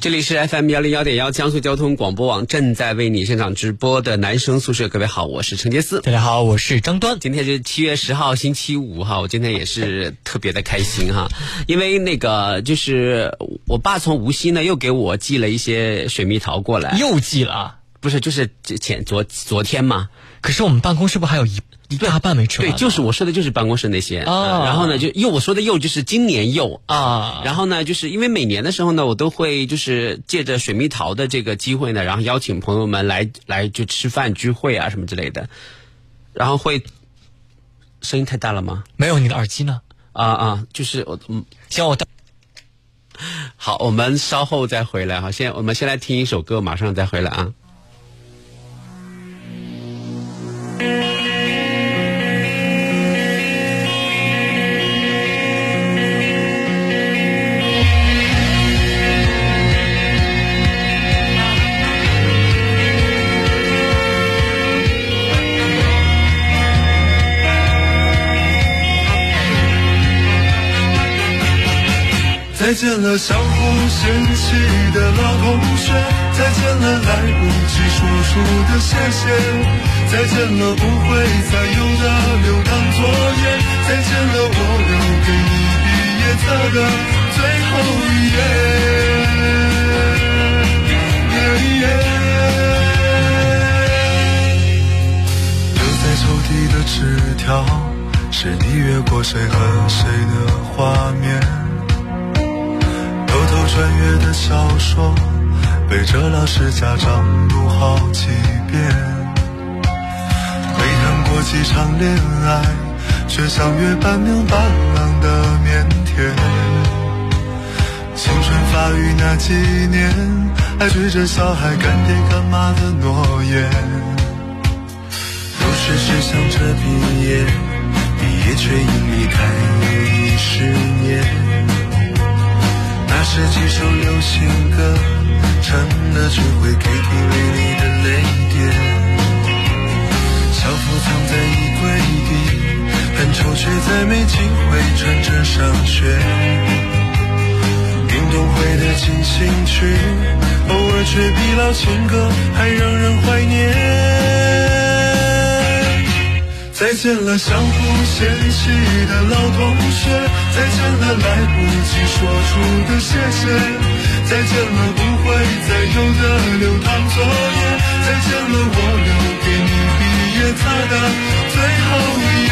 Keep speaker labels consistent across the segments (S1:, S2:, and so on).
S1: 这里是 FM 幺零幺点幺江苏交通广播网正在为你现场直播的男生宿舍，各位好，我是陈杰思。
S2: 大家好，我是张端。
S1: 今天是七月十号星期五哈，我今天也是特别的开心哈，因为那个就是我爸从无锡呢又给我寄了一些水蜜桃过来，
S2: 又寄了，
S1: 不是就是前昨昨天嘛？
S2: 可是我们办公室不还有一？一大半没吃
S1: 完。对，就是我说的，就是办公室那些。啊，然后呢，就又我说的又就是今年又啊。然后呢，就是因为每年的时候呢，我都会就是借着水蜜桃的这个机会呢，然后邀请朋友们来来就吃饭聚会啊什么之类的。然后会声音太大了吗？
S2: 没有，你的耳机呢？
S1: 啊啊，就是我嗯，
S2: 行，我
S1: 好，我们稍后再回来哈。先我们先来听一首歌，马上再回来啊。
S3: 再见了，相互嫌弃的老同学；见了，来不及说出的谢谢；再见了，不会再有的留堂作业；再见了，我留给你毕业册的最后一页。留在抽屉的纸条，是你越过谁和谁的画面。偷偷穿越的小说，背着老师家长读好几遍。没谈过几场恋爱，却像约半明半郎的腼腆。青春发育那几年，还追着小孩干爹干妈的诺言。都是只想着毕业，毕业却因离开又一十年。那是几首流行歌，成了只会 KTV 里的泪点。校服藏在衣柜底，很丑却再没机会穿着上学。运动会的进行曲，偶尔却比老情歌还让人怀念。再见了，相互嫌弃的老同学；再见了，来不及说出的谢谢；再见了，不会再有的流淌作业；再见了，我留给你毕业册的最后一页。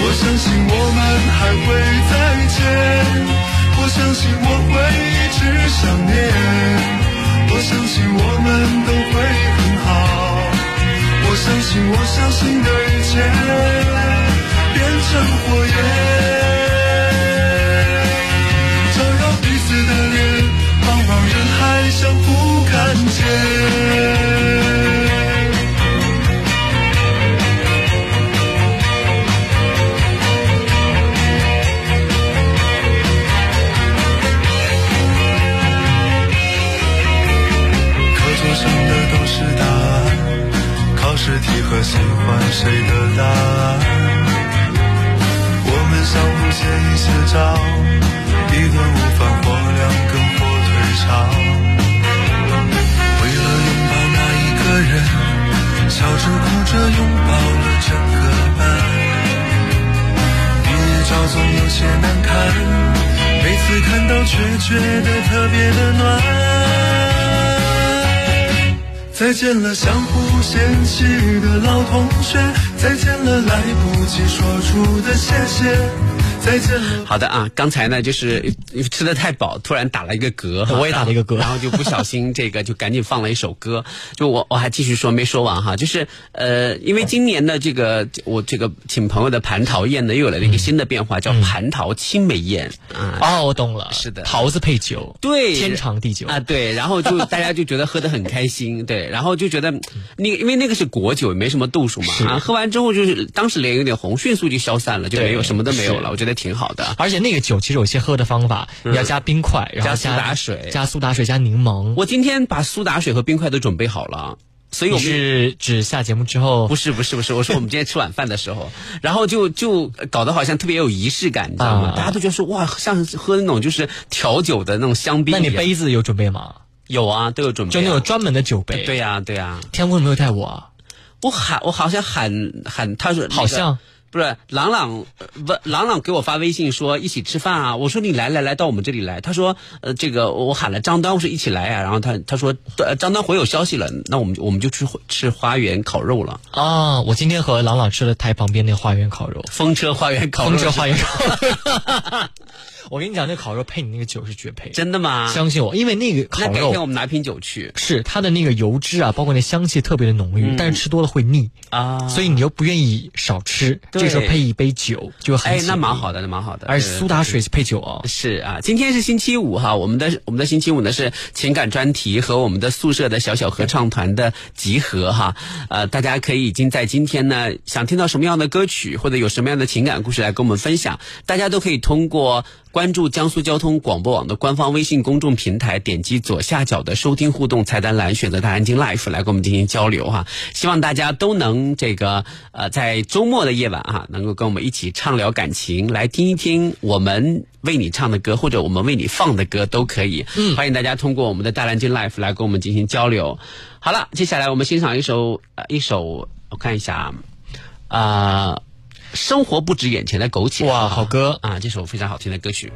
S3: 我相信我们还会再见，我相信我会一直想念。我相信我们都会很好，我相信我相信的一切变成火焰，照耀彼此的脸，茫茫人海相互看见。题和喜欢谁的答案，我们相互借一些招，一顿午饭或两根火腿肠。为了拥抱那一个人，笑着哭着拥抱了整个班。毕业照总有些难看，每次看到却觉得特别的暖。再见了，相互嫌弃的老同学；再见了，来不及说出的谢谢；
S1: 好的啊，刚才呢就是吃的太饱，突然打了一个嗝，
S2: 我也打了一个嗝，
S1: 然后就不小心这个就赶紧放了一首歌。就我我还继续说没说完哈，就是呃，因为今年的这个我这个请朋友的蟠桃宴呢，又有了一个新的变化，叫蟠桃青梅宴。啊。
S2: 哦，我懂了，
S1: 是的，
S2: 桃子配酒，
S1: 对，
S2: 天长地久。
S1: 啊，对，然后就大家就觉得喝的很开心，对，然后就觉得那因为那个是果酒，没什么度数嘛，啊，喝完之后就是当时脸有点红，迅速就消散了，就没有什么都没有了，我觉得挺好的。
S2: 而且那个酒其实有些喝的方法，你要加冰块，然后
S1: 加苏打水，
S2: 加苏打水，加柠檬。
S1: 我今天把苏打水和冰块都准备好了。所以我
S2: 是指下节目之后？
S1: 不是不是不是，我说我们今天吃晚饭的时候，然后就就搞得好像特别有仪式感，你知道吗？大家都觉得说哇，像喝那种就是调酒的那种香槟。
S2: 那你杯子有准备吗？
S1: 有啊，都有准备。
S2: 就那种专门的酒杯。
S1: 对呀对呀。
S2: 天空没有带我，
S1: 我喊我好像喊喊，他说
S2: 好像。
S1: 不是朗朗不朗朗给我发微信说一起吃饭啊，我说你来来来到我们这里来，他说呃这个我喊了张丹我说一起来啊，然后他他说张丹回有消息了，那我们我们就去吃花园烤肉了。
S2: 啊，我今天和朗朗吃了台旁边那花园烤肉，
S1: 风车花园烤肉，
S2: 风车花园烤肉。我跟你讲，那烤肉配你那个酒是绝配，
S1: 真的吗？
S2: 相信我，因为那个烤肉，那
S1: 改天我们拿瓶酒去。
S2: 是它的那个油脂啊，包括那香气特别的浓郁，但是吃多了会腻啊，所以你又不愿意少吃，这时候配一杯酒就很。
S1: 哎，那蛮好的，那蛮好的。
S2: 而苏打水配酒哦。
S1: 是啊，今天是星期五哈，我们的我们的星期五呢是情感专题和我们的宿舍的小小合唱团的集合哈。呃，大家可以已经在今天呢，想听到什么样的歌曲或者有什么样的情感故事来跟我们分享，大家都可以通过。关注江苏交通广播网的官方微信公众平台，点击左下角的收听互动菜单栏，选择大安京 Life 来跟我们进行交流哈。希望大家都能这个呃，在周末的夜晚啊，能够跟我们一起畅聊感情，来听一听我们为你唱的歌，或者我们为你放的歌都可以。嗯，欢迎大家通过我们的大蓝鲸 Life 来跟我们进行交流。好了，接下来我们欣赏一首呃一首，我看一下啊。生活不止眼前的苟且。
S2: 哇，好歌
S1: 啊！这首非常好听的歌曲。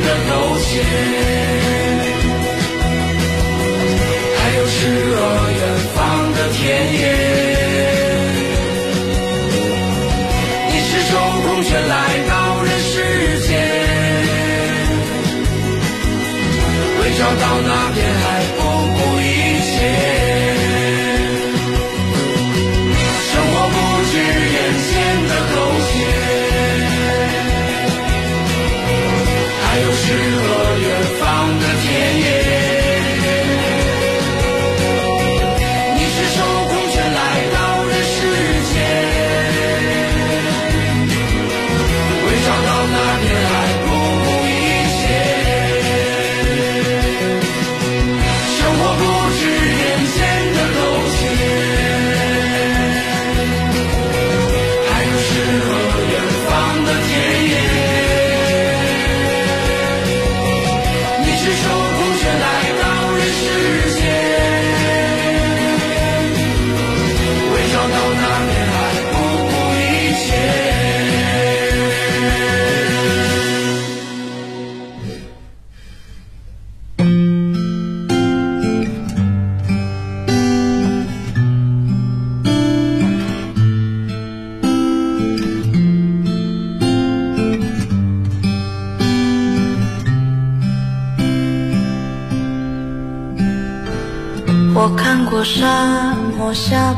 S4: 的苟且，还有诗和远方的田野。你赤手空拳来到人世间，为找到那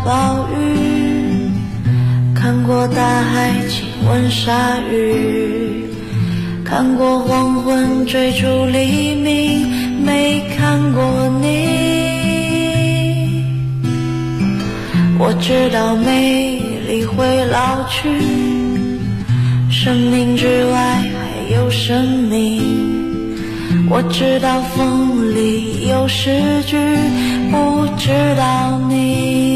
S5: 暴雨，看过大海亲吻鲨鱼，看过黄昏追逐黎明，没看过你。我知道美丽会老去，生命之外还有生命。我知道风里有诗句。不知道你，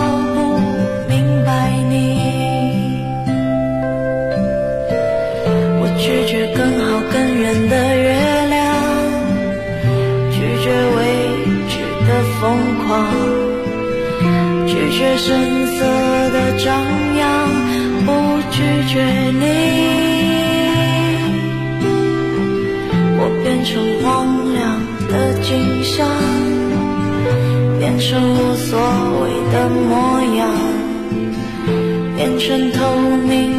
S5: 拒绝声色的张扬，不拒绝你。我变成荒凉。的景象，变成无所谓的模样，变成透明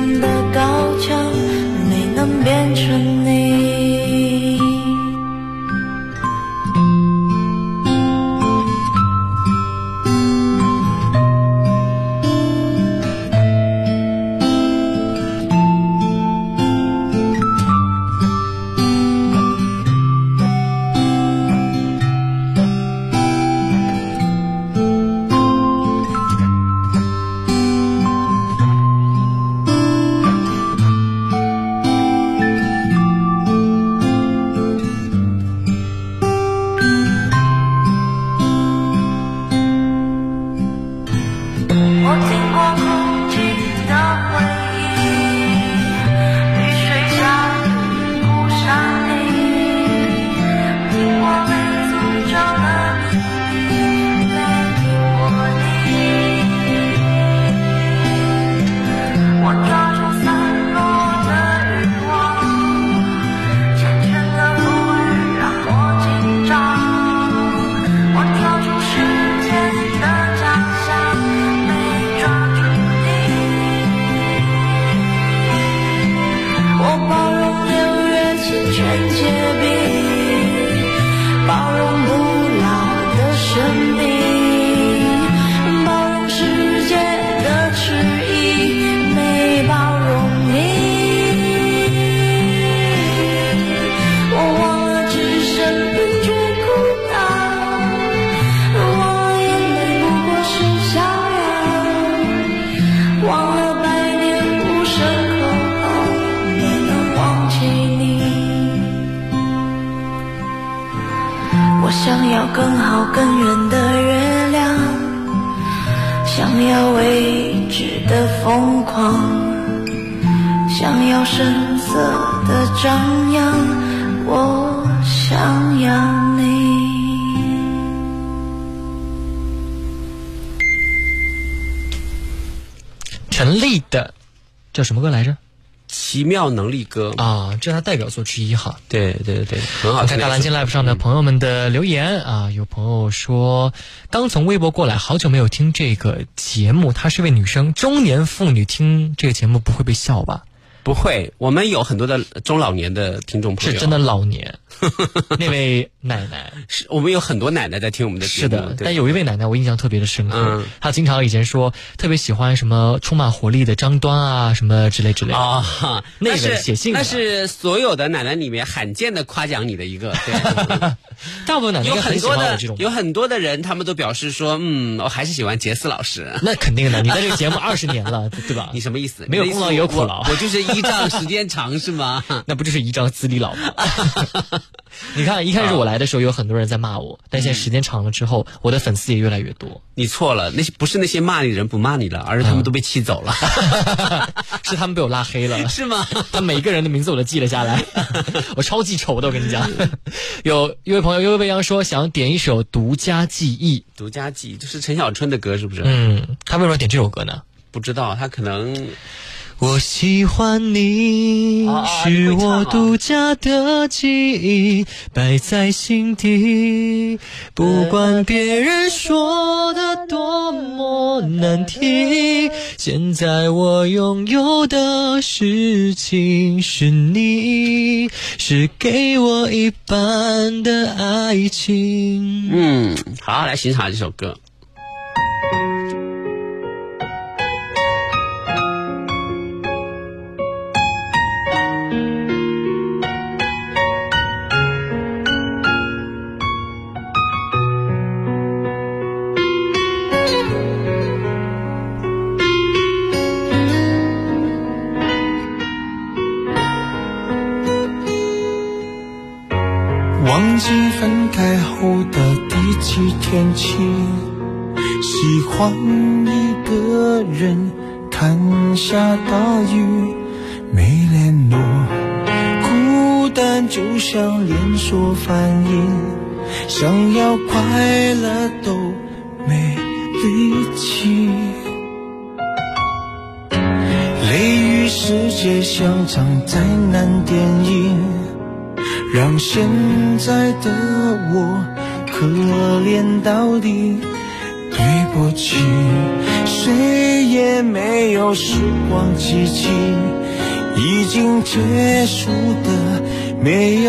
S2: 陈粒的叫什么歌来着？
S1: 奇妙能力歌
S2: 啊，这是他代表作之一哈。
S1: 对对对，很好。
S2: 看大蓝鲸 Live 上的朋友们的留言啊，有朋友说刚从微博过来，好久没有听这个节目。她是位女生，中年妇女听这个节目不会被笑吧？
S1: 不会，我们有很多的中老年的听众朋友，
S2: 是真的老年。那位奶奶
S1: 是我们有很多奶奶在听我们的节
S2: 目，是的。但有一位奶奶我印象特别的深刻，她经常以前说特别喜欢什么充满活力的张端啊，什么之类之类的
S1: 啊。
S2: 那个写信，
S1: 那是所有的奶奶里面罕见的夸奖你的一个。
S2: 对 大部分奶奶
S1: 有很多的
S2: 这种，
S1: 有很多的人他们都表示说，嗯，我还是喜欢杰斯老师。
S2: 那肯定的，你在这个节目 二十年了，对吧？
S1: 你什么意思？
S2: 没有功劳也有苦劳，
S1: 我就是依仗时间长是吗？
S2: 那不就是依仗资历老吗？你看，一开始我来的时候有很多人在骂我，但现在时间长了之后，我的粉丝也越来越多。
S1: 你错了，那些不是那些骂你的人不骂你了，而是他们都被气走了，
S2: 是他们被我拉黑了，
S1: 是吗？
S2: 他每一个人的名字我都记了下来，我超记仇的，我跟你讲。有一位朋友悠悠未央说想点一首《独家记忆》，《
S1: 独家记忆》就是陈小春的歌，是不是？
S2: 嗯，他为什么点这首歌呢？
S1: 不知道，他可能。
S2: 我喜欢你，是我独家的记忆，摆在心底。不管别人说的多么难听，现在我拥有的事情是你，是给我一半的爱情。
S1: 嗯，好，来欣赏这首歌。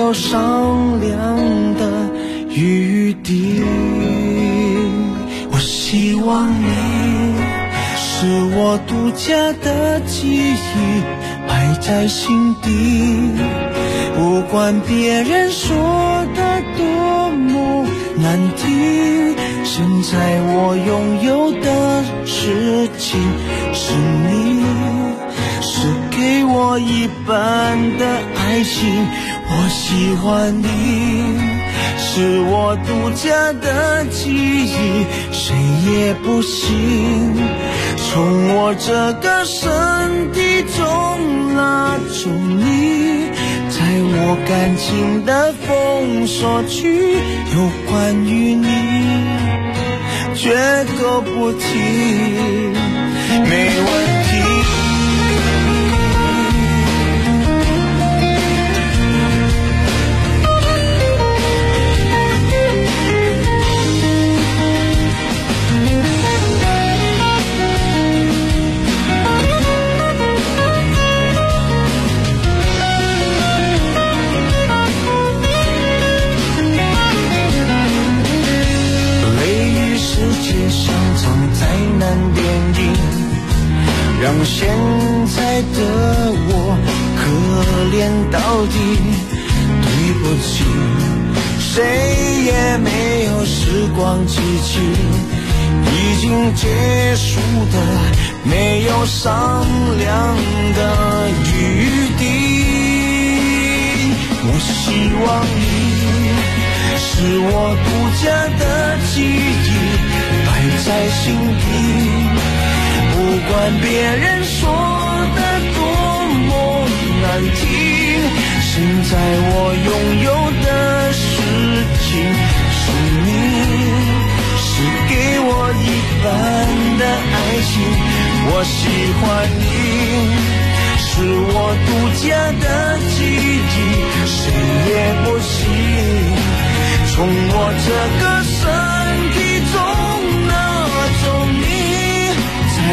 S6: 有商量的余地。我希望你是我独家的记忆，摆在心底，不管别人说的多么。难听，现在我拥有的事情是你，是给我一半的爱情。我喜欢你，是我独家的记忆，谁也不行从我这个身体中拉走你。在我感情的封锁区，有关于你，绝口不提，没问看电影让现在的我可怜到底，对不起，谁也没有时光机器，已经结束的没有商量的余地。我希望你。是我独家的记忆，在心底。不管别人说的多么难听，现在我拥有的事情是你，是给我一半的爱情。我喜欢你。是我独家的记忆，谁也不行从我这个身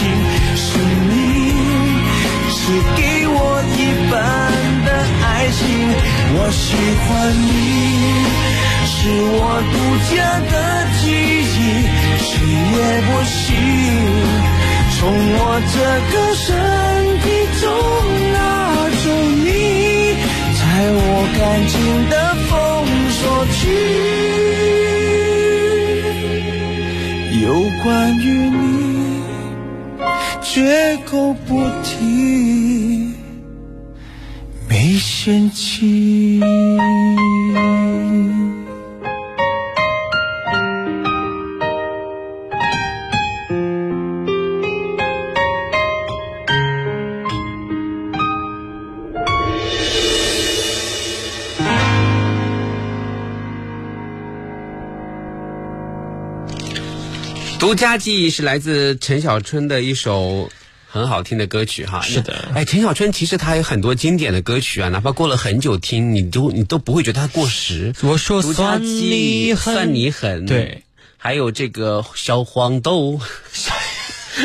S6: 情是你，是给我一半的爱情。我喜欢你，是我独家的记忆，谁也不行。从我这个身体中拿走你，在我感情的封锁区，有关于你绝口不提，没嫌弃。
S1: 独家记忆是来自陈小春的一首很好听的歌曲哈。
S2: 是的，
S1: 哎，陈小春其实他有很多经典的歌曲啊，哪怕过了很久听，你都你都不会觉得他过时。
S2: 我说
S1: 算
S2: 你
S1: 算你狠，
S2: 对，
S1: 还有这个小黄豆。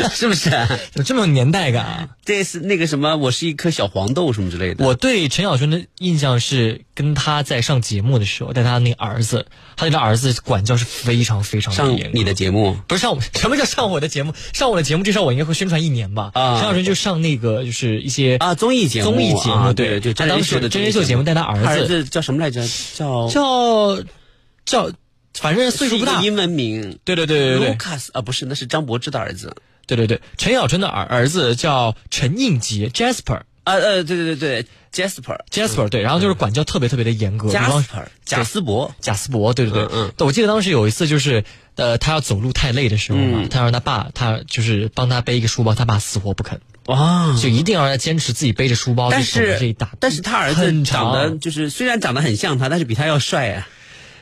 S1: 是不是
S2: 有这么有年代感啊？
S1: 这是那个什么，我是一颗小黄豆什么之类的。
S2: 我对陈小春的印象是跟他在上节目的时候，带他那个儿子，他对他儿子管教是非常非常
S1: 上你的节目
S2: 不是上我 什么叫上我的节目？上我的节目至少我应该会宣传一年吧。啊，陈小春就上那个就是一些
S1: 啊综艺节目，
S2: 综艺节目
S1: 对，就
S2: 他当时
S1: 的
S2: 真人秀节目带他儿子，
S1: 儿子叫什么来着？叫
S2: 叫叫，反正岁数不大，
S1: 英文名。
S2: 对对对对对
S1: ，Lucas 啊，不是，那是张柏芝的儿子。
S2: 对对对，陈小春的儿儿子叫陈应杰，Jasper，
S1: 呃呃，对对对对，Jasper，Jasper，
S2: 对，然后就是管教特别特别的严格
S1: ，Jasper，贾斯伯，
S2: 贾斯伯，对对对，嗯，我记得当时有一次就是，呃，他要走路太累的时候嘛，他让他爸，他就是帮他背一个书包，他爸死活不肯，
S1: 哇，
S2: 就一定要让他坚持自己背着书包，
S1: 但是
S2: 这一大，
S1: 但是他儿子长得就是虽然长得很像他，但是比他要帅啊。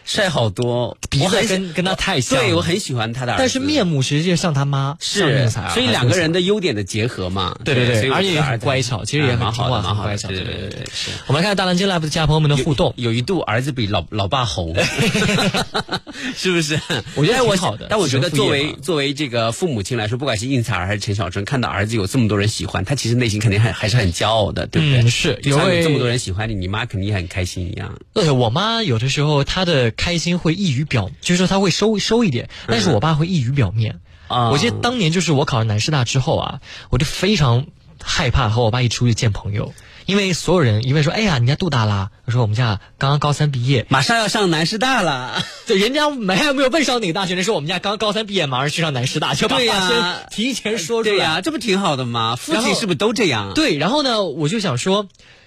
S1: 帅好多，
S2: 鼻子跟跟他太像。
S1: 对我很喜欢他的，
S2: 但是面目实际像他妈，
S1: 是，所以两个人的优点的结合嘛。
S2: 对对
S1: 对，
S2: 而且也很乖巧，其实也
S1: 蛮好
S2: 的，
S1: 蛮
S2: 乖巧。
S1: 对对对，是。
S2: 我们来看大蓝鲸 live 的家朋友们的互动，
S1: 有一度儿子比老老爸红，是不是？
S2: 我觉得
S1: 挺
S2: 好的。
S1: 但我觉得作为作为这个父母亲来说，不管是应采儿还是陈小春，看到儿子有这么多人喜欢他，其实内心肯定还还是很骄傲的，对不对？
S2: 是，
S1: 有这么多人喜欢你，你妈肯定也很开心一样。
S2: 对我妈有的时候她的开心会溢。于表，就是说他会收收一点，但是我爸会溢于表面。啊，我记得当年就是我考上南师大之后啊，我就非常害怕和我爸一出去见朋友，因为所有人因为说，哎呀，你家杜大啦，我说我们家刚刚高三毕业，
S1: 马上要上南师大了。
S2: 对，人家没还没有问上哪个大学，人说我们家刚高三毕业，马上去上南师大，就把
S1: 话
S2: 先提前说
S1: 出来。对呀，这不挺好的吗？父亲是不是都这样？
S2: 对，然后呢，我就想说。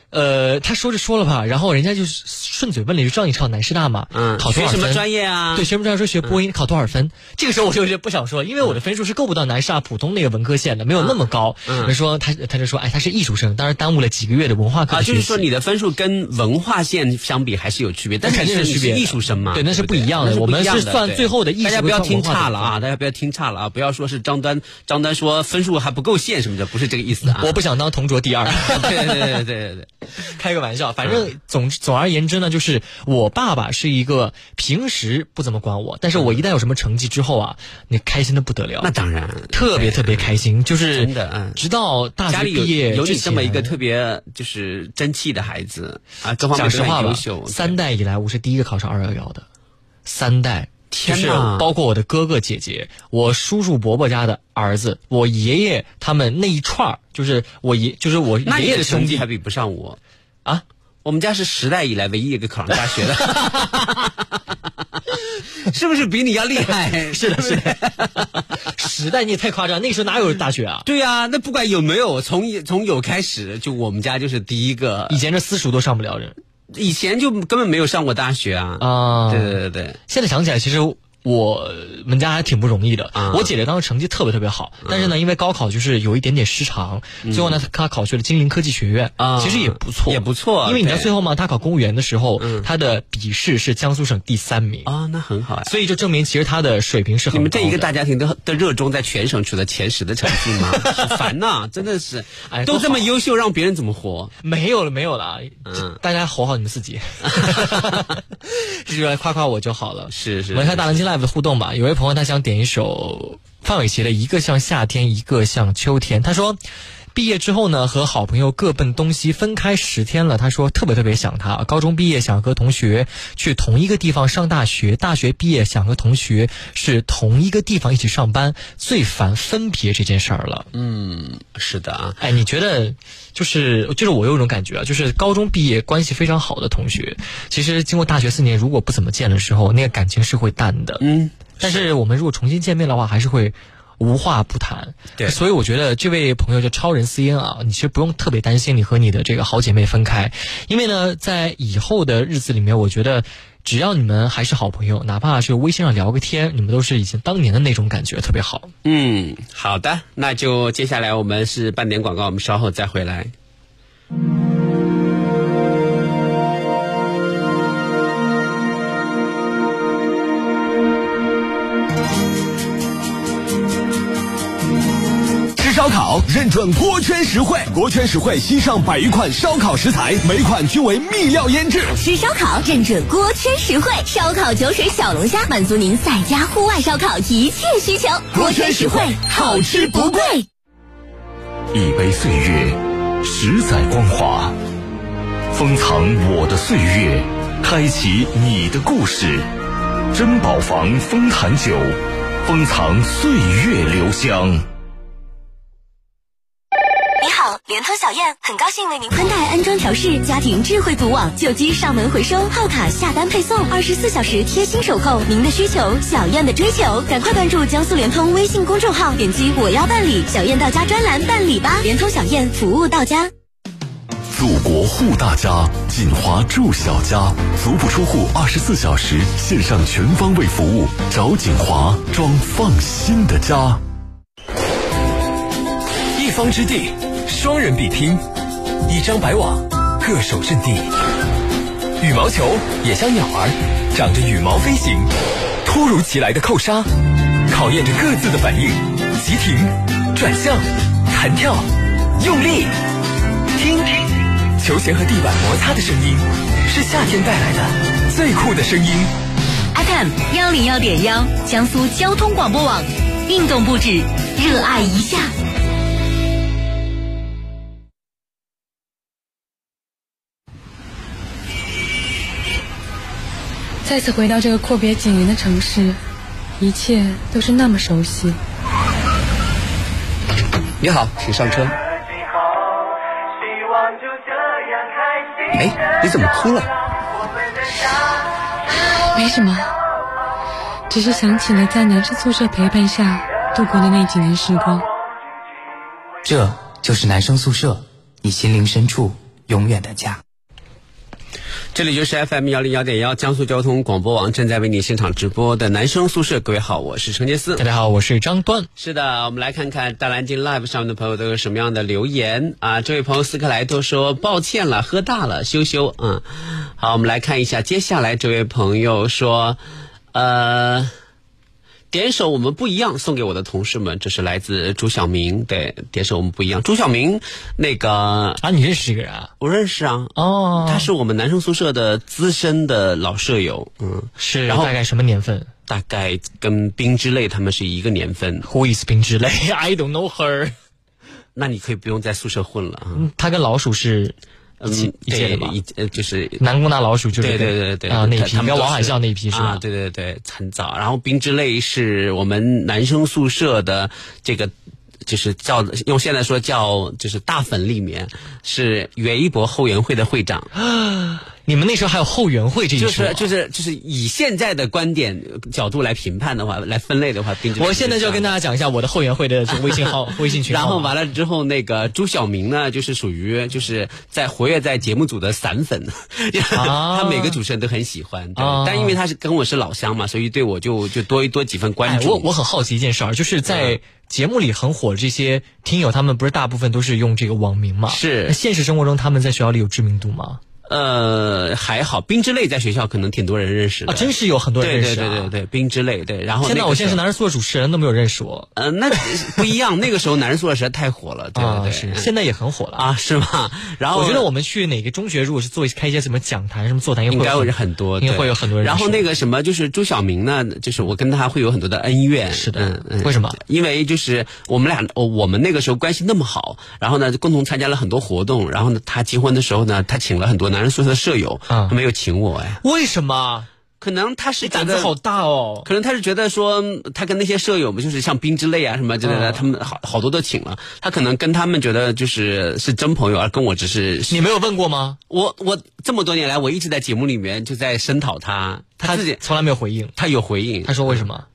S2: 呃，他说着说了吧，然后人家就顺嘴问了一句：“知道你考南师大吗？
S1: 嗯，
S2: 考多少分？
S1: 学什么专业啊？
S2: 对，学什么专业？说学播音，考多少分？这个时候我就不想说，因为我的分数是够不到南师大普通那个文科线的，没有那么高。嗯，说他他就说，哎，他是艺术生，当然耽误了几个月的文化课。啊，
S1: 就是说你的分数跟文化线相比还是有区别，但
S2: 肯定
S1: 是
S2: 区别。
S1: 艺术生嘛，
S2: 对，那是不一样的。我们是算最后的艺术。大
S1: 家不要听差了啊！大家不要听差了啊！不要说是张丹张丹说分数还不够线什么的，不是这个意思啊！
S2: 我不想当同桌第二。
S1: 对对对对对对，
S2: 开个玩笑。反正总总而言之呢，就是我爸爸是一个平时不怎么管我，但是我一旦有什么成绩之后啊，你开心的不得了。
S1: 那当然，
S2: 特别特别开心，就是
S1: 真的。嗯，
S2: 直到大学毕
S1: 业，有你这么一个特别就是争气的孩子啊，各方面都很优秀。
S2: 三代以来，我是第一个考上二幺幺的。三代。就是包括我的哥哥姐姐，我叔叔伯伯家的儿子，我爷爷他们那一串儿，就是我爷，就是我爷爷的
S1: 兄弟还比不上我
S2: 啊！
S1: 我们家是时代以来唯一一个考上大学的，是不是比你要厉害？
S2: 是的，是的。时代你也太夸张，那时候哪有大学啊？
S1: 对呀，那不管有没有，从从有开始，就我们家就是第一个。
S2: 以前这私塾都上不了人。
S1: 以前就根本没有上过大学啊！啊，对对对对，
S2: 现在想起来，其实。我们家还挺不容易的。我姐姐当时成绩特别特别好，但是呢，因为高考就是有一点点失常，最后呢，她考去了金陵科技学院，其实也不错，
S1: 也不错。
S2: 因为你知道最后嘛，她考公务员的时候，她的笔试是江苏省第三名
S1: 啊，那很好呀。
S2: 所以就证明其实她的水平是很。
S1: 你们这一个大家庭都都热衷在全省取得前十的成绩吗？烦呐，真的是，哎都这么优秀，让别人怎么活？
S2: 没有了，没有了，嗯，大家活好你们自己，是来夸夸我就好了。
S1: 是是，
S2: 我们看大南京 live。的互动吧，有位朋友他想点一首范玮琪的《一个像夏天，一个像秋天》。他说，毕业之后呢，和好朋友各奔东西，分开十天了。他说特别特别想他。高中毕业想和同学去同一个地方上大学，大学毕业想和同学是同一个地方一起上班，最烦分别这件事儿了。
S1: 嗯，是的啊。
S2: 哎，你觉得就是就是我有一种感觉啊，就是高中毕业关系非常好的同学，其实经过大学四年，如果不怎么见的时候，那个感情是会淡的。
S1: 嗯。
S2: 但是我们如果重新见面的话，还是会无话不谈。
S1: 对，
S2: 所以我觉得这位朋友叫超人思烟啊，你其实不用特别担心你和你的这个好姐妹分开，因为呢，在以后的日子里面，我觉得只要你们还是好朋友，哪怕是微信上聊个天，你们都是以前当年的那种感觉，特别好。
S1: 嗯，好的，那就接下来我们是半点广告，我们稍后再回来。
S7: 烧烤认准锅圈实惠，锅圈实惠新上百余款烧烤食材，每款均为秘料腌制。
S8: 吃烧烤认准锅圈实惠，烧烤酒水小龙虾满足您在家户外烧烤一切需求。锅圈实惠，好吃不贵。
S9: 一杯岁月，十载光华，封藏我的岁月，开启你的故事。珍宝坊丰坛酒，封藏岁月留香。
S8: 联通小燕很高兴为您宽带安装调试家庭智慧组网，旧机上门回收，号卡下单配送，二十四小时贴心守候。您的需求，小燕的追求，赶快关注江苏联通微信公众号，点击我要办理小燕到家专栏办理吧。联通小燕服务到家，
S9: 祖国护大家，锦华住小家，足不出户，二十四小时线上全方位服务，找锦华装放心的家。
S10: 一方之地。双人比拼，一张白网，各守阵地。羽毛球也像鸟儿，长着羽毛飞行。突如其来的扣杀，考验着各自的反应。急停，转向，弹跳，用力，听，球鞋和地板摩擦的声音，是夏天带来的最酷的声音。
S8: FM 幺零幺点幺，江苏交通广播网，运动不止，热爱一下。
S11: 再次回到这个阔别几年的城市，一切都是那么熟悉。
S1: 你好，请上车。哎，你怎么哭了？
S11: 没什么，只是想起了在男生宿舍陪伴下度过的那几年时光。
S12: 这就是男生宿舍，你心灵深处永远的家。
S1: 这里就是 FM 幺零幺点幺江苏交通广播网正在为你现场直播的男生宿舍。各位好，我是陈杰思。
S2: 大家好，我是张端。
S1: 是的，我们来看看大蓝鲸 Live 上面的朋友都有什么样的留言啊？这位朋友斯克莱多说抱歉了，喝大了，羞羞。嗯，好，我们来看一下，接下来这位朋友说，呃。点首我们不一样送给我的同事们，这是来自朱晓明。对，点首我们不一样。朱晓明，那个
S2: 啊，你认识这个人啊？
S1: 我认识啊。哦，他是我们男生宿舍的资深的老舍友。嗯，
S2: 是。然后大概什么年份？
S1: 大概跟冰之泪他们是一个年份。
S2: Who is 冰之泪？I don't know her。
S1: 那你可以不用在宿舍混了啊。
S2: 他跟老鼠是
S1: 嗯，
S2: 一届的吧，
S1: 一呃就是
S2: 南宫大老鼠，就是
S1: 对对对对
S2: 啊那一批，王海啸那一批是吧？
S1: 对对对，很早。然后冰之泪是我们男生宿舍的这个。就是叫用现在说叫就是大粉里面是袁一博后援会的会长。
S2: 你们那时候还有后援会这一
S1: 说？就是就是就是以现在的观点角度来评判的话，来分类的话，
S2: 我现在就要跟大家讲一下我的后援会的微信号、微信群。
S1: 然后完了之后，那个朱晓明呢，就是属于就是在活跃在节目组的散粉，他每个主持人都很喜欢。对，但因为他是跟我是老乡嘛，所以对我就就多多几分关注。
S2: 我我很好奇一件事儿，就是在节目里很火的这些听友，他们不是大部分都是用这个网名嘛？
S1: 是。
S2: 现实生活中他们在学校里有知名度吗？
S1: 呃，还好，冰之泪在学校可能挺多人认识的
S2: 啊，真是有很多人认识。
S1: 对对对对对，冰之泪对。然后
S2: 现在我现在是男人宿舍主持人，都没有认识我。
S1: 嗯，那不一样，那个时候男人宿舍实在太火了，对对
S2: 对。现在也很火了
S1: 啊，是吗？然后
S2: 我觉得我们去哪个中学，如果是做开一些什么讲坛、什么座谈，
S1: 应该
S2: 会
S1: 很多，
S2: 应该会有很多人。
S1: 然后那个什么，就是朱晓明呢，就是我跟他会有很多的恩怨。
S2: 是的，为什么？
S1: 因为就是我们俩，我们那个时候关系那么好，然后呢，共同参加了很多活动，然后呢，他结婚的时候呢，他请了很多男人宿舍的舍友。
S2: 嗯，
S1: 他没有请我哎，
S2: 为什么？
S1: 可能他是
S2: 胆子好大哦，
S1: 可能他是觉得说他跟那些舍友们就是像冰之泪啊什么之类的，他们好好多都请了，他可能跟他们觉得就是是真朋友，而跟我只是
S2: 你没有问过吗？
S1: 我我这么多年来，我一直在节目里面就在声讨他，
S2: 他
S1: 自己
S2: 从来没有回应，
S1: 他有回应，
S2: 他说为什么？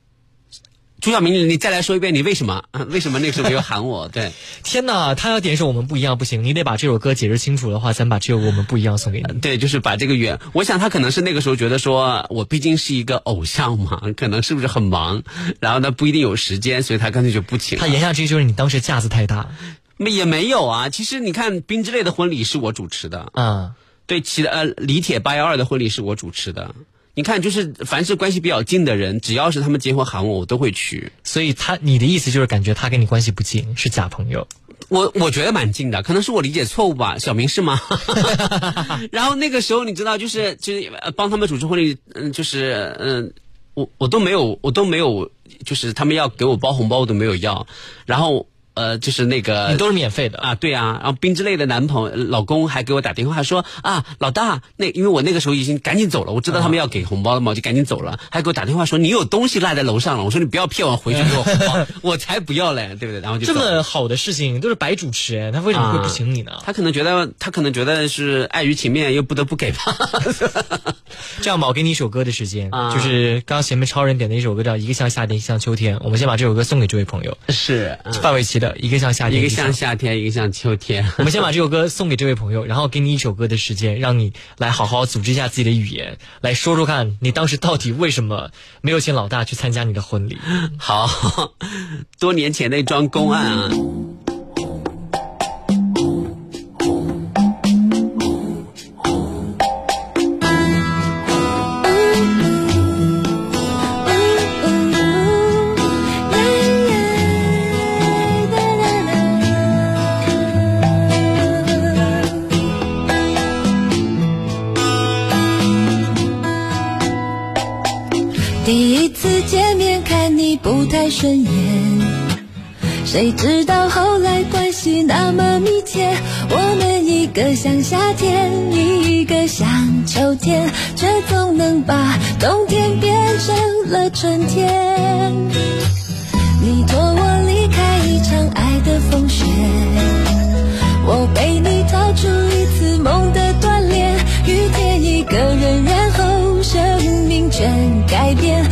S1: 朱晓明，你再来说一遍，你为什么？为什么那个时候没有喊我？对，
S2: 天哪，他要点一首我们不一样不行，你得把这首歌解释清楚的话，咱把这首我们不一样送给你。
S1: 对，就是把这个远，我想他可能是那个时候觉得说我毕竟是一个偶像嘛，可能是不是很忙，然后呢不一定有时间，所以他干脆就不请。
S2: 他言下之意就是你当时架子太大，
S1: 没也没有啊。其实你看冰之类的婚礼是我主持的，
S2: 嗯，
S1: 对，其呃李铁八幺二的婚礼是我主持的。你看，就是凡是关系比较近的人，只要是他们结婚喊我，我都会去。
S2: 所以他，你的意思就是感觉他跟你关系不近，是假朋友？
S1: 我我觉得蛮近的，可能是我理解错误吧。小明是吗？然后那个时候你知道，就是就是帮他们主持婚礼，嗯，就是嗯，我我都没有，我都没有，就是他们要给我包红包，我都没有要。然后。呃，就是那个，
S2: 你都是免费的
S1: 啊？对啊，然后冰之类的男朋友、老公还给我打电话说啊，老大，那因为我那个时候已经赶紧走了，我知道他们要给红包了嘛，我就赶紧走了，还给我打电话说你有东西落在楼上了，我说你不要骗我回去给我红包，我才不要嘞，对不对？然后就
S2: 这么好的事情都是白主持，他为什么会不请你呢？
S1: 他可能觉得他可能觉得是碍于情面，又不得不给吧。
S2: 这样吧，我给你一首歌的时间，就是刚刚前面超人点的一首歌叫《一个像夏天，一个像秋天》，我们先把这首歌送给这位朋友，
S1: 是
S2: 范玮琪。一个像夏天，
S1: 一个像夏天，一个像秋天。
S2: 我们先把这首歌 送给这位朋友，然后给你一首歌的时间，让你来好好组织一下自己的语言，来说说看你当时到底为什么没有请老大去参加你的婚礼。
S1: 好多年前那桩公案啊。
S5: 不太顺眼，谁知道后来关系那么密切？我们一个像夏天，一个像秋天，却总能把冬天变成了春天。你托我离开一场爱的风雪，我背你逃出一次梦的锻炼，遇见一个人，然后生命全改变。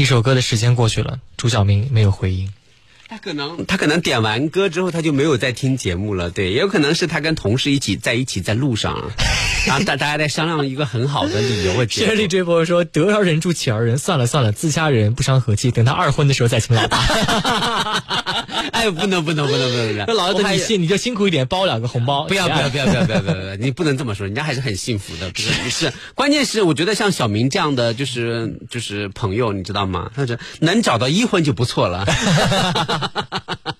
S2: 一首歌的时间过去了，朱晓明没有回应。
S1: 他可能他可能点完歌之后他就没有再听节目了，对，也有可能是他跟同事一起在一起在路上，然后大大家在商量一个很好的理由。
S2: 谢丽这波说得饶人处且饶人，算了算了，自家人不伤和气，等他二婚的时候再请老大。
S1: 哎，不能不能不能不能，
S2: 那 老大你辛你就辛苦一点，包两个红包。
S1: 不要不要不要不要不要不要，你不能这么说，人家还是很幸福的。不是是，关键是我觉得像小明这样的就是就是朋友，你知道吗？他说能找到一婚就不错了。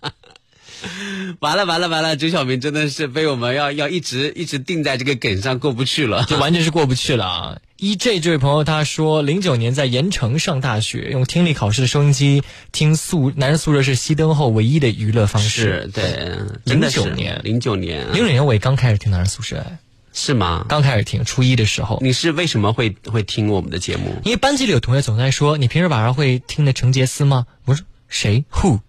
S1: 完了完了完了！周小明真的是被我们要要一直一直定在这个梗上过不去了，
S2: 就完全是过不去了啊！E J 这位朋友他说，零九年在盐城上大学，用听力考试的收音机听宿男人宿舍是熄灯后唯一的娱乐方式。
S1: 是对，
S2: 零九年
S1: 零九年
S2: 零九年我也刚开始听男人宿舍，
S1: 是吗？
S2: 刚开始听初一的时候。
S1: 你是为什么会会听我们的节目？
S2: 因为班级里有同学总在说，你平时晚上会听的陈杰斯吗？我说谁？Who？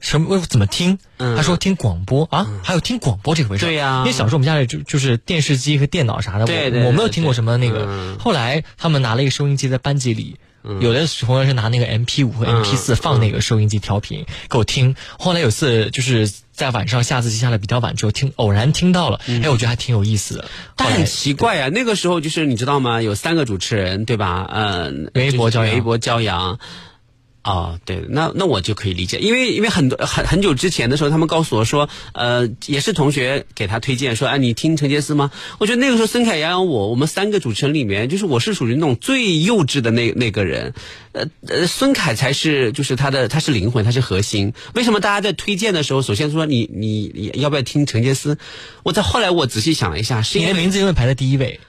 S2: 什么？我怎么听？他说听广播啊，还有听广播这回事。
S1: 对呀，
S2: 因为小时候我们家里就就是电视机和电脑啥的，
S1: 我
S2: 我没有听过什么那个。后来他们拿了一个收音机在班级里，有的同学是拿那个 M P 五和 M P 四放那个收音机调频给我听。后来有次就是在晚上下自习下来比较晚之后听，偶然听到了，哎，我觉得还挺有意思的。
S1: 但很奇怪啊，那个时候就是你知道吗？有三个主持人对吧？嗯，
S2: 袁一博、焦
S1: 袁一博、焦阳。哦，对，那那我就可以理解，因为因为很多很很久之前的时候，他们告诉我说，呃，也是同学给他推荐说，哎，你听陈杰斯吗？我觉得那个时候孙凯、阳、我，我们三个主持人里面，就是我是属于那种最幼稚的那那个人，呃呃，孙凯才是就是他的他是灵魂，他是核心。为什么大家在推荐的时候，首先说你你要不要听陈杰斯？我在后来我仔细想了一下，是因为
S2: 名字永远排在第一位。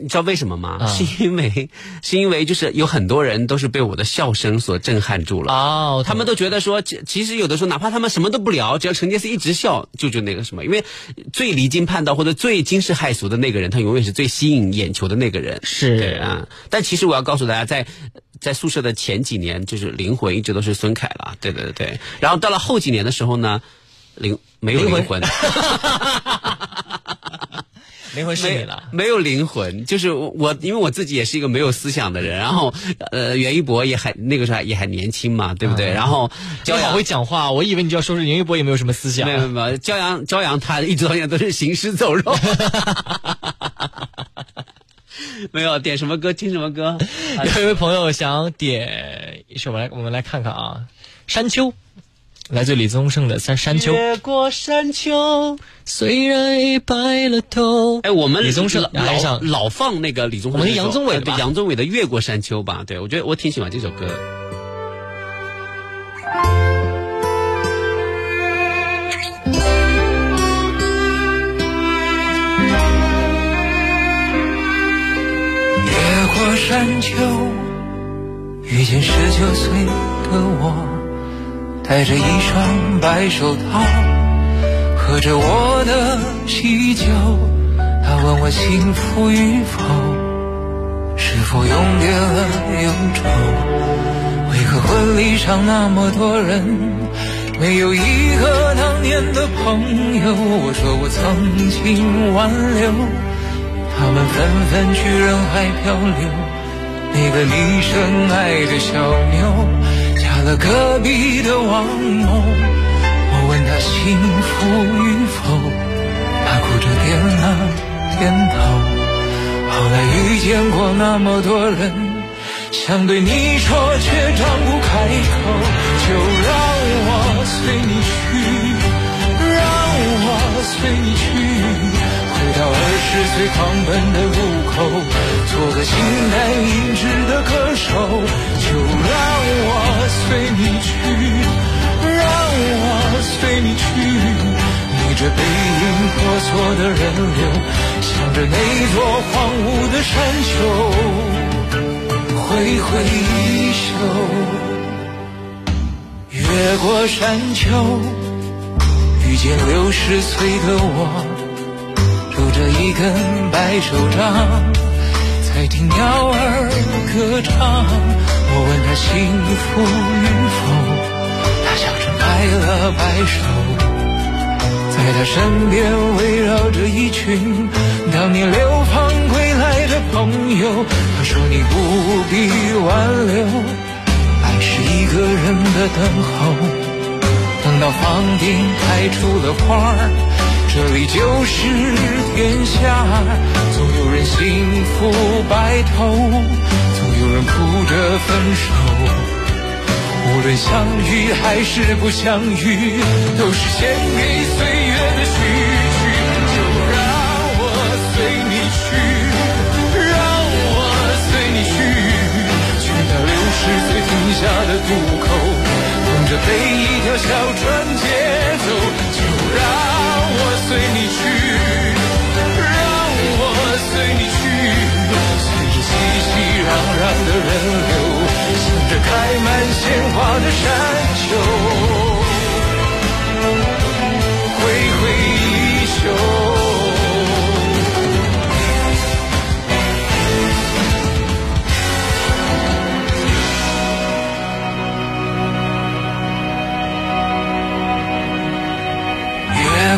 S1: 你知道为什么吗？是因为是因为就是有很多人都是被我的笑声所震撼住了哦，他们都觉得说，其实有的时候哪怕他们什么都不聊，只要陈杰斯一直笑，就就那个什么。因为最离经叛道或者最惊世骇俗的那个人，他永远是最吸引眼球的那个人。
S2: 是
S1: 啊，但其实我要告诉大家，在在宿舍的前几年，就是灵魂一直都是孙凯了。对对对，然后到了后几年的时候呢，灵没有灵魂。
S2: 灵魂是你了，
S1: 没有灵魂，就是我，因为我自己也是一个没有思想的人。然后，呃，袁一博也还那个时候也还年轻嘛，对不对？然后，
S2: 焦阳会讲话，我以为你就要说是袁一博也没有什么思想。
S1: 没有没有，焦阳焦阳他一直到现在都是行尸走肉。没有点什么歌，听什么歌？
S2: 有一位朋友想点一首，我来我们来看看啊，《山丘》。来自李宗盛的《山山丘》，
S1: 越过山丘，
S2: 虽然已白了头。
S1: 哎，我们
S2: 李宗盛
S1: 老老放那个李宗盛，我
S2: 们杨宗纬
S1: 对杨宗纬的《越过山丘》吧？对，我觉得我挺喜欢这首歌。
S13: 越过山丘，遇见十九岁的我。戴着一双白手套，喝着我的喜酒。他问我幸福与否，是否永别了忧愁？为何婚礼上那么多人，没有一个当年的朋友？我说我曾经挽留，他们纷纷去人海漂流。那个你深爱的小妞。了隔壁的王某，我问他幸福与否，他哭着点了点头。后来遇见过那么多人，想对你说却张不开口，就让我随你去，让我随你去。到二十岁狂奔的路口，做个形单影只的歌手，就让我随你去，让我随你去，逆着背影婆娑的人流，向着那座荒芜的山丘，挥挥衣袖，越过山丘，遇见六十岁的我。一根白手杖，在听鸟儿歌唱。我问他幸福与否，他笑着摆了摆手。在他身边围绕着一群当年流放归来的朋友。他说你不必挽留，爱是一个人的等候，等到房顶开出了花儿，这里就是天下。总有人幸福白头，总有人哭着分手。无论相遇还是不相遇，都是献给岁月的序曲。就让我随你去，让我随你去，去到六十岁停下的渡口，等着被一条小船接走。随你去，让我随你去，随着熙熙攘攘的人流。向着开满鲜花的山丘，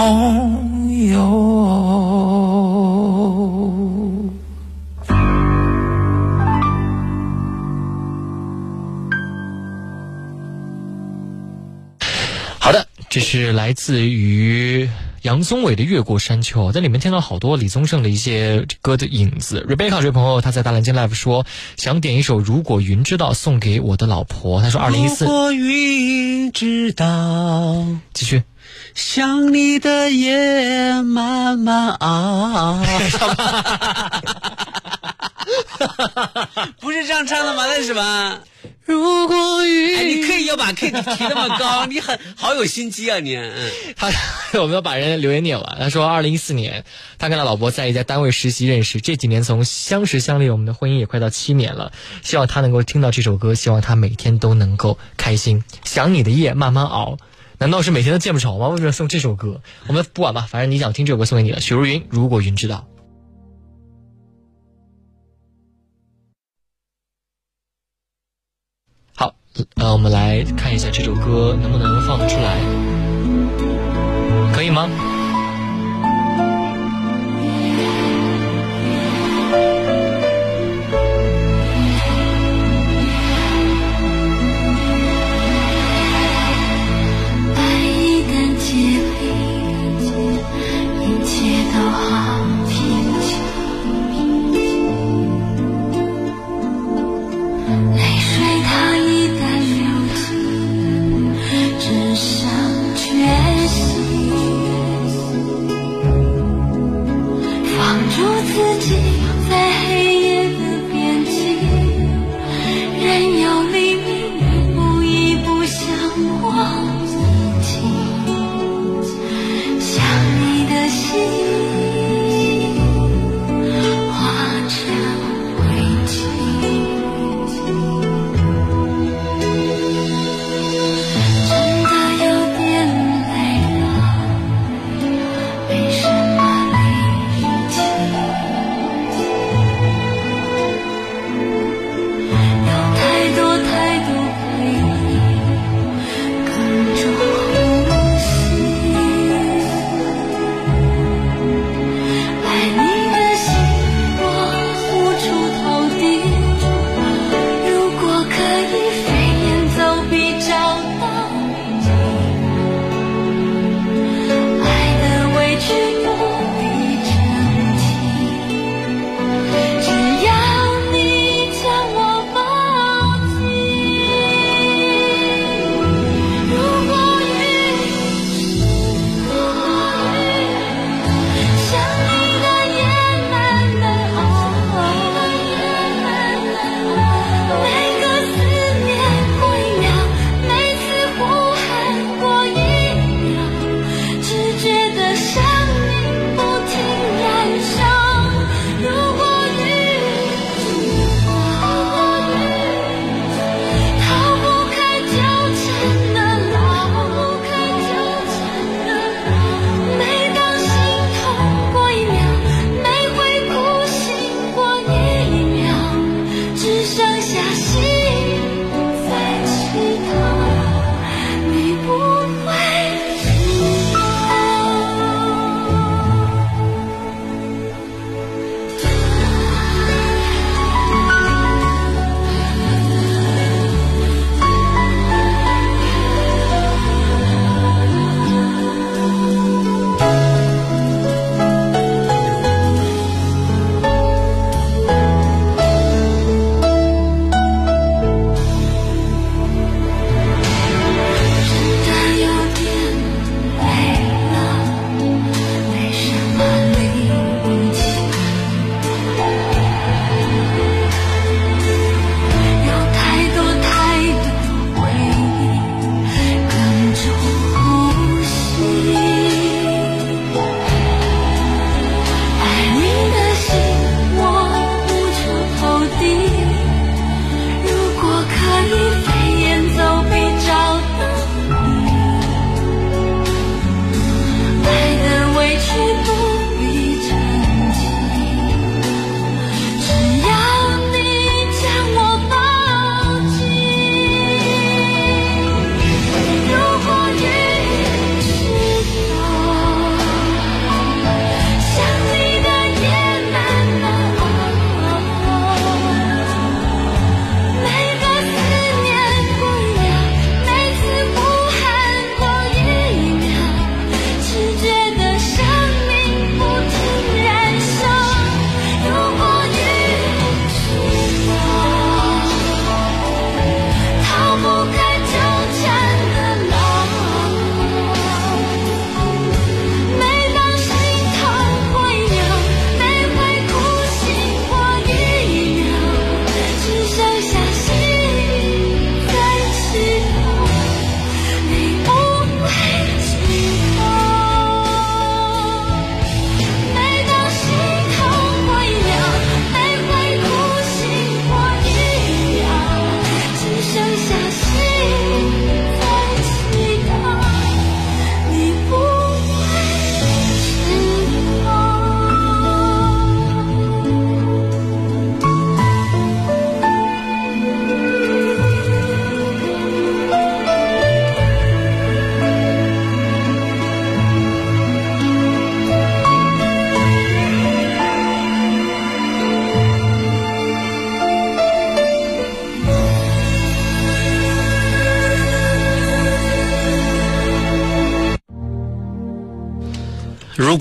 S13: 朋友？
S2: 好的这是来自于杨宗纬的《越过山丘》，在里面听到好多李宗盛的一些歌的影子。Rebecca 这位朋友他在大蓝鲸 Live 说想点一首《如果云知道》送给我的老婆。他说二零一四。
S1: 如果云知道，
S2: 继续。
S1: 想你的夜慢慢熬。不是这样唱的吗？那是什么？
S2: 如果雨，
S1: 哎，你可以要把 K 提那么高，你很好有心机啊你。
S2: 嗯，他 我们要把人留言念完。他说，二零一四年他跟他老婆在一家单位实习认识，这几年从相识相恋，我们的婚姻也快到七年了。希望他能够听到这首歌，希望他每天都能够开心。想你的夜慢慢熬，难道是每天都见不着吗？为什么送这首歌？我们不管吧，反正你想听这首歌，送给你了。许茹芸，如果云知道。呃，我们来看一下这首歌能不能放得出来，可以吗？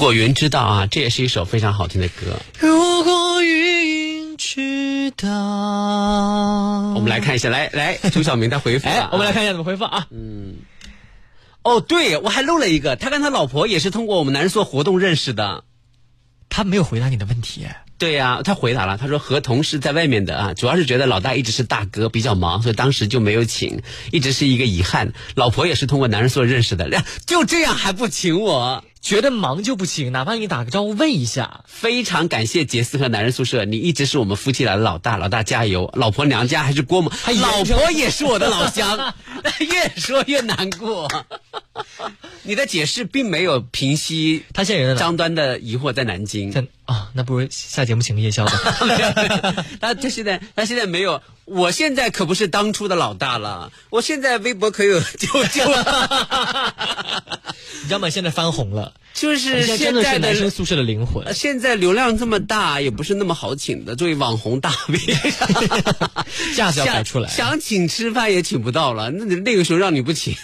S1: 果云知道啊，这也是一首非常好听的歌。
S2: 如果云知道，
S1: 我们来看一下，来来，朱晓明他回复了、
S2: 哎，我们来看一下怎么回复啊。
S1: 嗯，哦，对我还漏了一个，他跟他老婆也是通过我们男人做活动认识的。
S2: 他没有回答你的问题。
S1: 对呀、他回答了，他说和同事在外面的啊，主要是觉得老大一直是大哥，比较忙，所以当时就没有请，一直是一个遗憾。老婆也是通过男人所认识的，就这样还不请我，
S2: 觉得忙就不行，哪怕你打个招呼问一下。
S1: 非常感谢杰斯和男人宿舍，你一直是我们夫妻俩的老大，老大加油！老婆娘家还是郭某，老婆也是我的老乡，越说越难过。你的解释并没有平息
S2: 他现在人
S1: 张端的疑惑，在南京。
S2: 在啊，那不如下节目请个夜宵吧。
S1: 他他现在他现在没有，我现在可不是当初的老大了，我现在微博可有舅舅。
S2: 你知道吗？现在翻红了，
S1: 就是
S2: 现在男生宿舍的灵魂。
S1: 现在流量这么大，也不是那么好请的。作为网红大 V，
S2: 架子要摆出来，
S1: 想请吃饭也请不到了。那那个时候让你不请，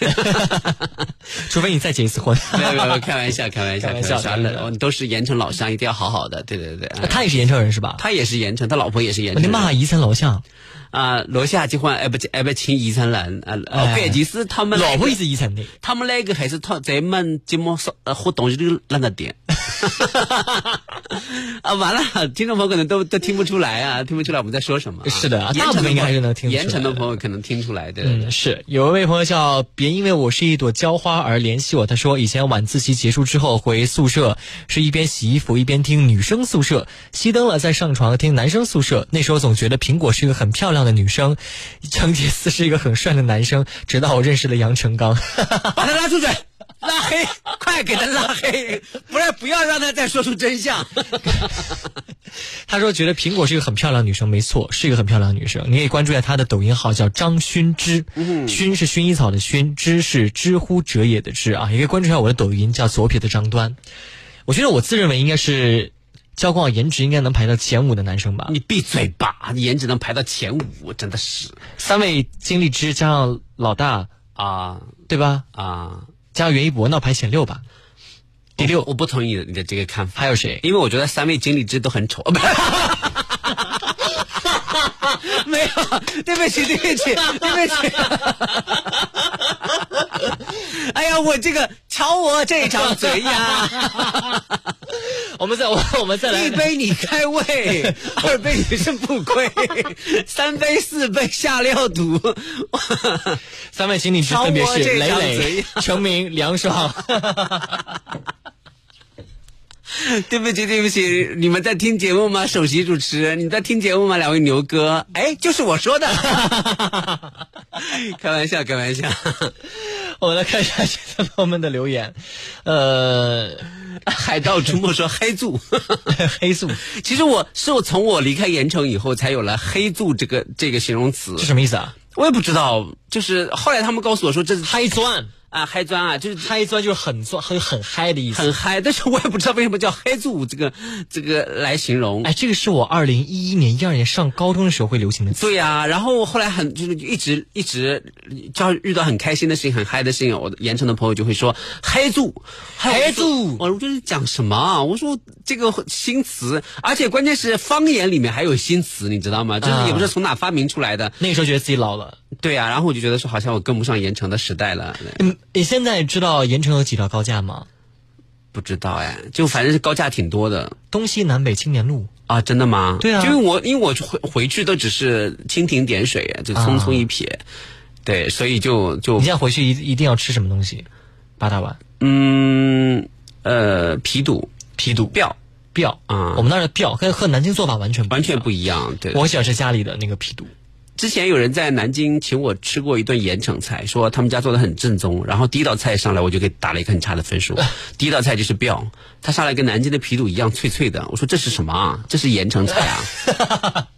S2: 除非你再结一次婚。
S1: 没有没有，开玩笑，开玩笑，
S2: 开玩笑
S1: 都是盐城老乡，一定要好好的。对对对，
S2: 他也是盐城人是吧？
S1: 他也是盐城，他老婆也是盐城。
S2: 你骂宜城老乡
S1: 啊，楼下就换哎不哎不请宜城人啊，哦，关键是他们
S2: 老婆也是宜城的，
S1: 他们那个还是他在我们节目上呃活动就那个点。啊，完了，听众朋友可能都都听不出来啊，听不出来我们在说什么、啊。
S2: 是的，大部分应该还是能听出来。
S1: 盐城的朋友可能听出来的。
S2: 嗯，是有一位朋友叫别因为我是一朵娇花而联系我。他说以前晚自习结束之后回宿舍，是一边洗衣服一边听女生宿舍，熄灯了再上床听男生宿舍。那时候总觉得苹果是一个很漂亮的女生，程杰思是一个很帅的男生。直到我认识了杨成刚，
S1: 把他拉出去。拉黑，快给他拉黑！不然，不要让他再说出真相。
S2: 他说觉得苹果是一个很漂亮的女生，没错，是一个很漂亮的女生。你可以关注一下她的抖音号，叫张薰之，
S1: 嗯、
S2: 薰是薰衣草的薰，之是知乎者也的知啊。也可以关注一下我的抖音，叫左撇子张端。我觉得我自认为应该是交光颜值应该能排到前五的男生吧。
S1: 你闭嘴吧！你颜值能排到前五，真的是。
S2: 三位金荔枝加上老大
S1: 啊，
S2: 对吧？
S1: 啊。
S2: 加上袁一博，那排前六吧。第六，
S1: 我不同意你的这个看法。
S2: 还有谁？
S1: 因为我觉得三位经理之都很丑。没有，对不起，对不起，对不起。哎呀，我这个瞧我这张嘴呀！
S2: 我们再我 我们再来，
S1: 一杯你开胃，二杯女生不亏，三杯四杯下料毒。
S2: 三位心理分别是磊磊、成明、梁爽。
S1: 对不起，对不起，你们在听节目吗？首席主持人，你在听节目吗？两位牛哥，哎，就是我说的，开玩笑，开玩笑。
S2: 我们来看一下现在朋友们的留言，呃，
S1: 海盗出没说黑素，
S2: 黑醋。
S1: 其实我是我从我离开盐城以后才有了黑醋这个这个形容词，
S2: 是什么意思啊？
S1: 我也不知道，就是后来他们告诉我说这是
S2: 黑钻。
S1: 啊，嗨砖啊，就是
S2: 嗨钻，就是很钻，很很嗨的意思，
S1: 很嗨。但是我也不知道为什么叫嗨组这个这个来形容。
S2: 哎，这个是我二零一一年、一二年上高中的时候会流行的词。
S1: 对呀、啊，然后后来很就是一直一直，只要遇到很开心的事情、很嗨的事情，我盐城的朋友就会说嗨组，
S2: 嗨组。
S1: 我这是讲什么啊？我说这个新词，而且关键是方言里面还有新词，你知道吗？就是也不知道从哪发明出来的。
S2: 啊、那个时候觉得自己老了。
S1: 对呀、啊，然后我就觉得说好像我跟不上盐城的时代了。
S2: 嗯，你现在知道盐城有几条高架吗？
S1: 不知道哎，就反正是高架挺多的，
S2: 东西南北青年路
S1: 啊，真的吗？
S2: 对啊，
S1: 因为我因为我回回去都只是蜻蜓点水，就匆匆一瞥，啊、对，所以就就
S2: 你现在回去一一定要吃什么东西？八大碗？
S1: 嗯，呃，皮肚，
S2: 皮肚，
S1: 吊
S2: 吊
S1: 啊，
S2: 我们那儿的吊跟和南京做法完全
S1: 完全不一样。对，
S2: 我喜欢吃家里的那个皮肚。
S1: 之前有人在南京请我吃过一顿盐城菜，说他们家做的很正宗。然后第一道菜上来，我就给打了一个很差的分数。第一道菜就是吊，它上来跟南京的皮肚一样脆脆的。我说这是什么啊？这是盐城菜啊！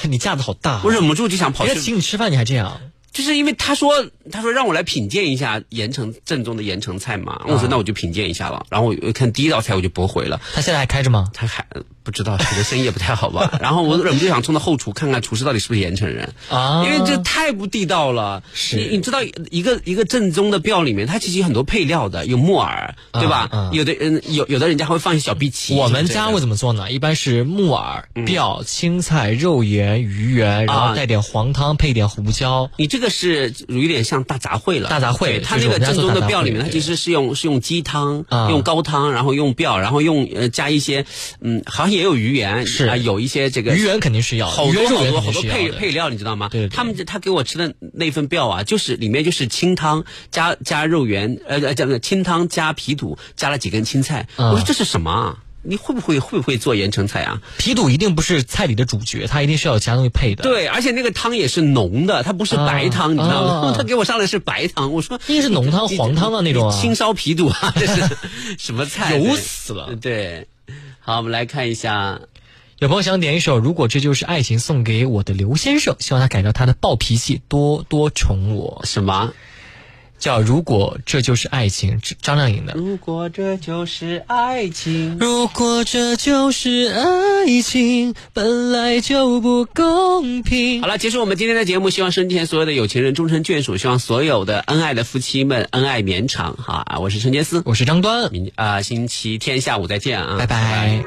S2: 你架子好大、啊，
S1: 我忍不住就想跑去。
S2: 人家请你吃饭，你还这样？
S1: 就是因为他说他说让我来品鉴一下盐城正宗的盐城菜嘛，我说那我就品鉴一下了。然后我看第一道菜我就驳回了。
S2: 他现在还开着吗？
S1: 他还不知道，可能生意也不太好吧。然后我忍不住想冲到后厨看看厨师到底是不是盐城人啊，因为这太不地道了。
S2: 是，
S1: 你你知道一个一个正宗的料里面，它其实有很多配料的，有木耳，对吧？有的嗯有有的人家还会放一些小荸荠。
S2: 我们家会怎么做呢？一般是木耳、料、青菜、肉圆、鱼圆，然后带点黄汤，配点胡椒。
S1: 你这个是有点像大杂烩了。
S2: 大杂烩，
S1: 它那个正宗的料里面，它其实是用是用鸡汤，用高汤，然后用料，然后用呃加一些嗯，好像也有鱼圆，
S2: 是
S1: 啊，有一些这个
S2: 鱼圆肯定是要，
S1: 好多好多好多配配料，你知道吗？
S2: 对，
S1: 他们他给我吃的那份料啊，就是里面就是清汤加加肉圆，呃呃，叫清汤加皮肚，加了几根青菜。我说这是什么？啊？你会不会会不会做盐城菜啊？
S2: 皮肚一定不是菜里的主角，它一定是要有其他东西配的。
S1: 对，而且那个汤也是浓的，它不是白汤，你知道吗？他给我上的是白汤，我说
S2: 应该是浓汤、黄汤的那种。
S1: 清烧皮肚啊，这是 什么菜？
S2: 油死了。
S1: 对，好，我们来看一下，
S2: 有朋友想点一首《如果这就是爱情》，送给我的刘先生，希望他改掉他的暴脾气，多多宠我。
S1: 什么？
S2: 叫如果这就是爱情，张靓颖的。
S1: 如果这就是爱情，
S2: 如果这就是爱情，本来就不公平。
S1: 好了，结束我们今天的节目。希望生前所有的有情人终成眷属，希望所有的恩爱的夫妻们恩爱绵长。哈啊，我是陈杰思，
S2: 我是张端。
S1: 明啊，星期天下午再见啊，
S2: 拜拜。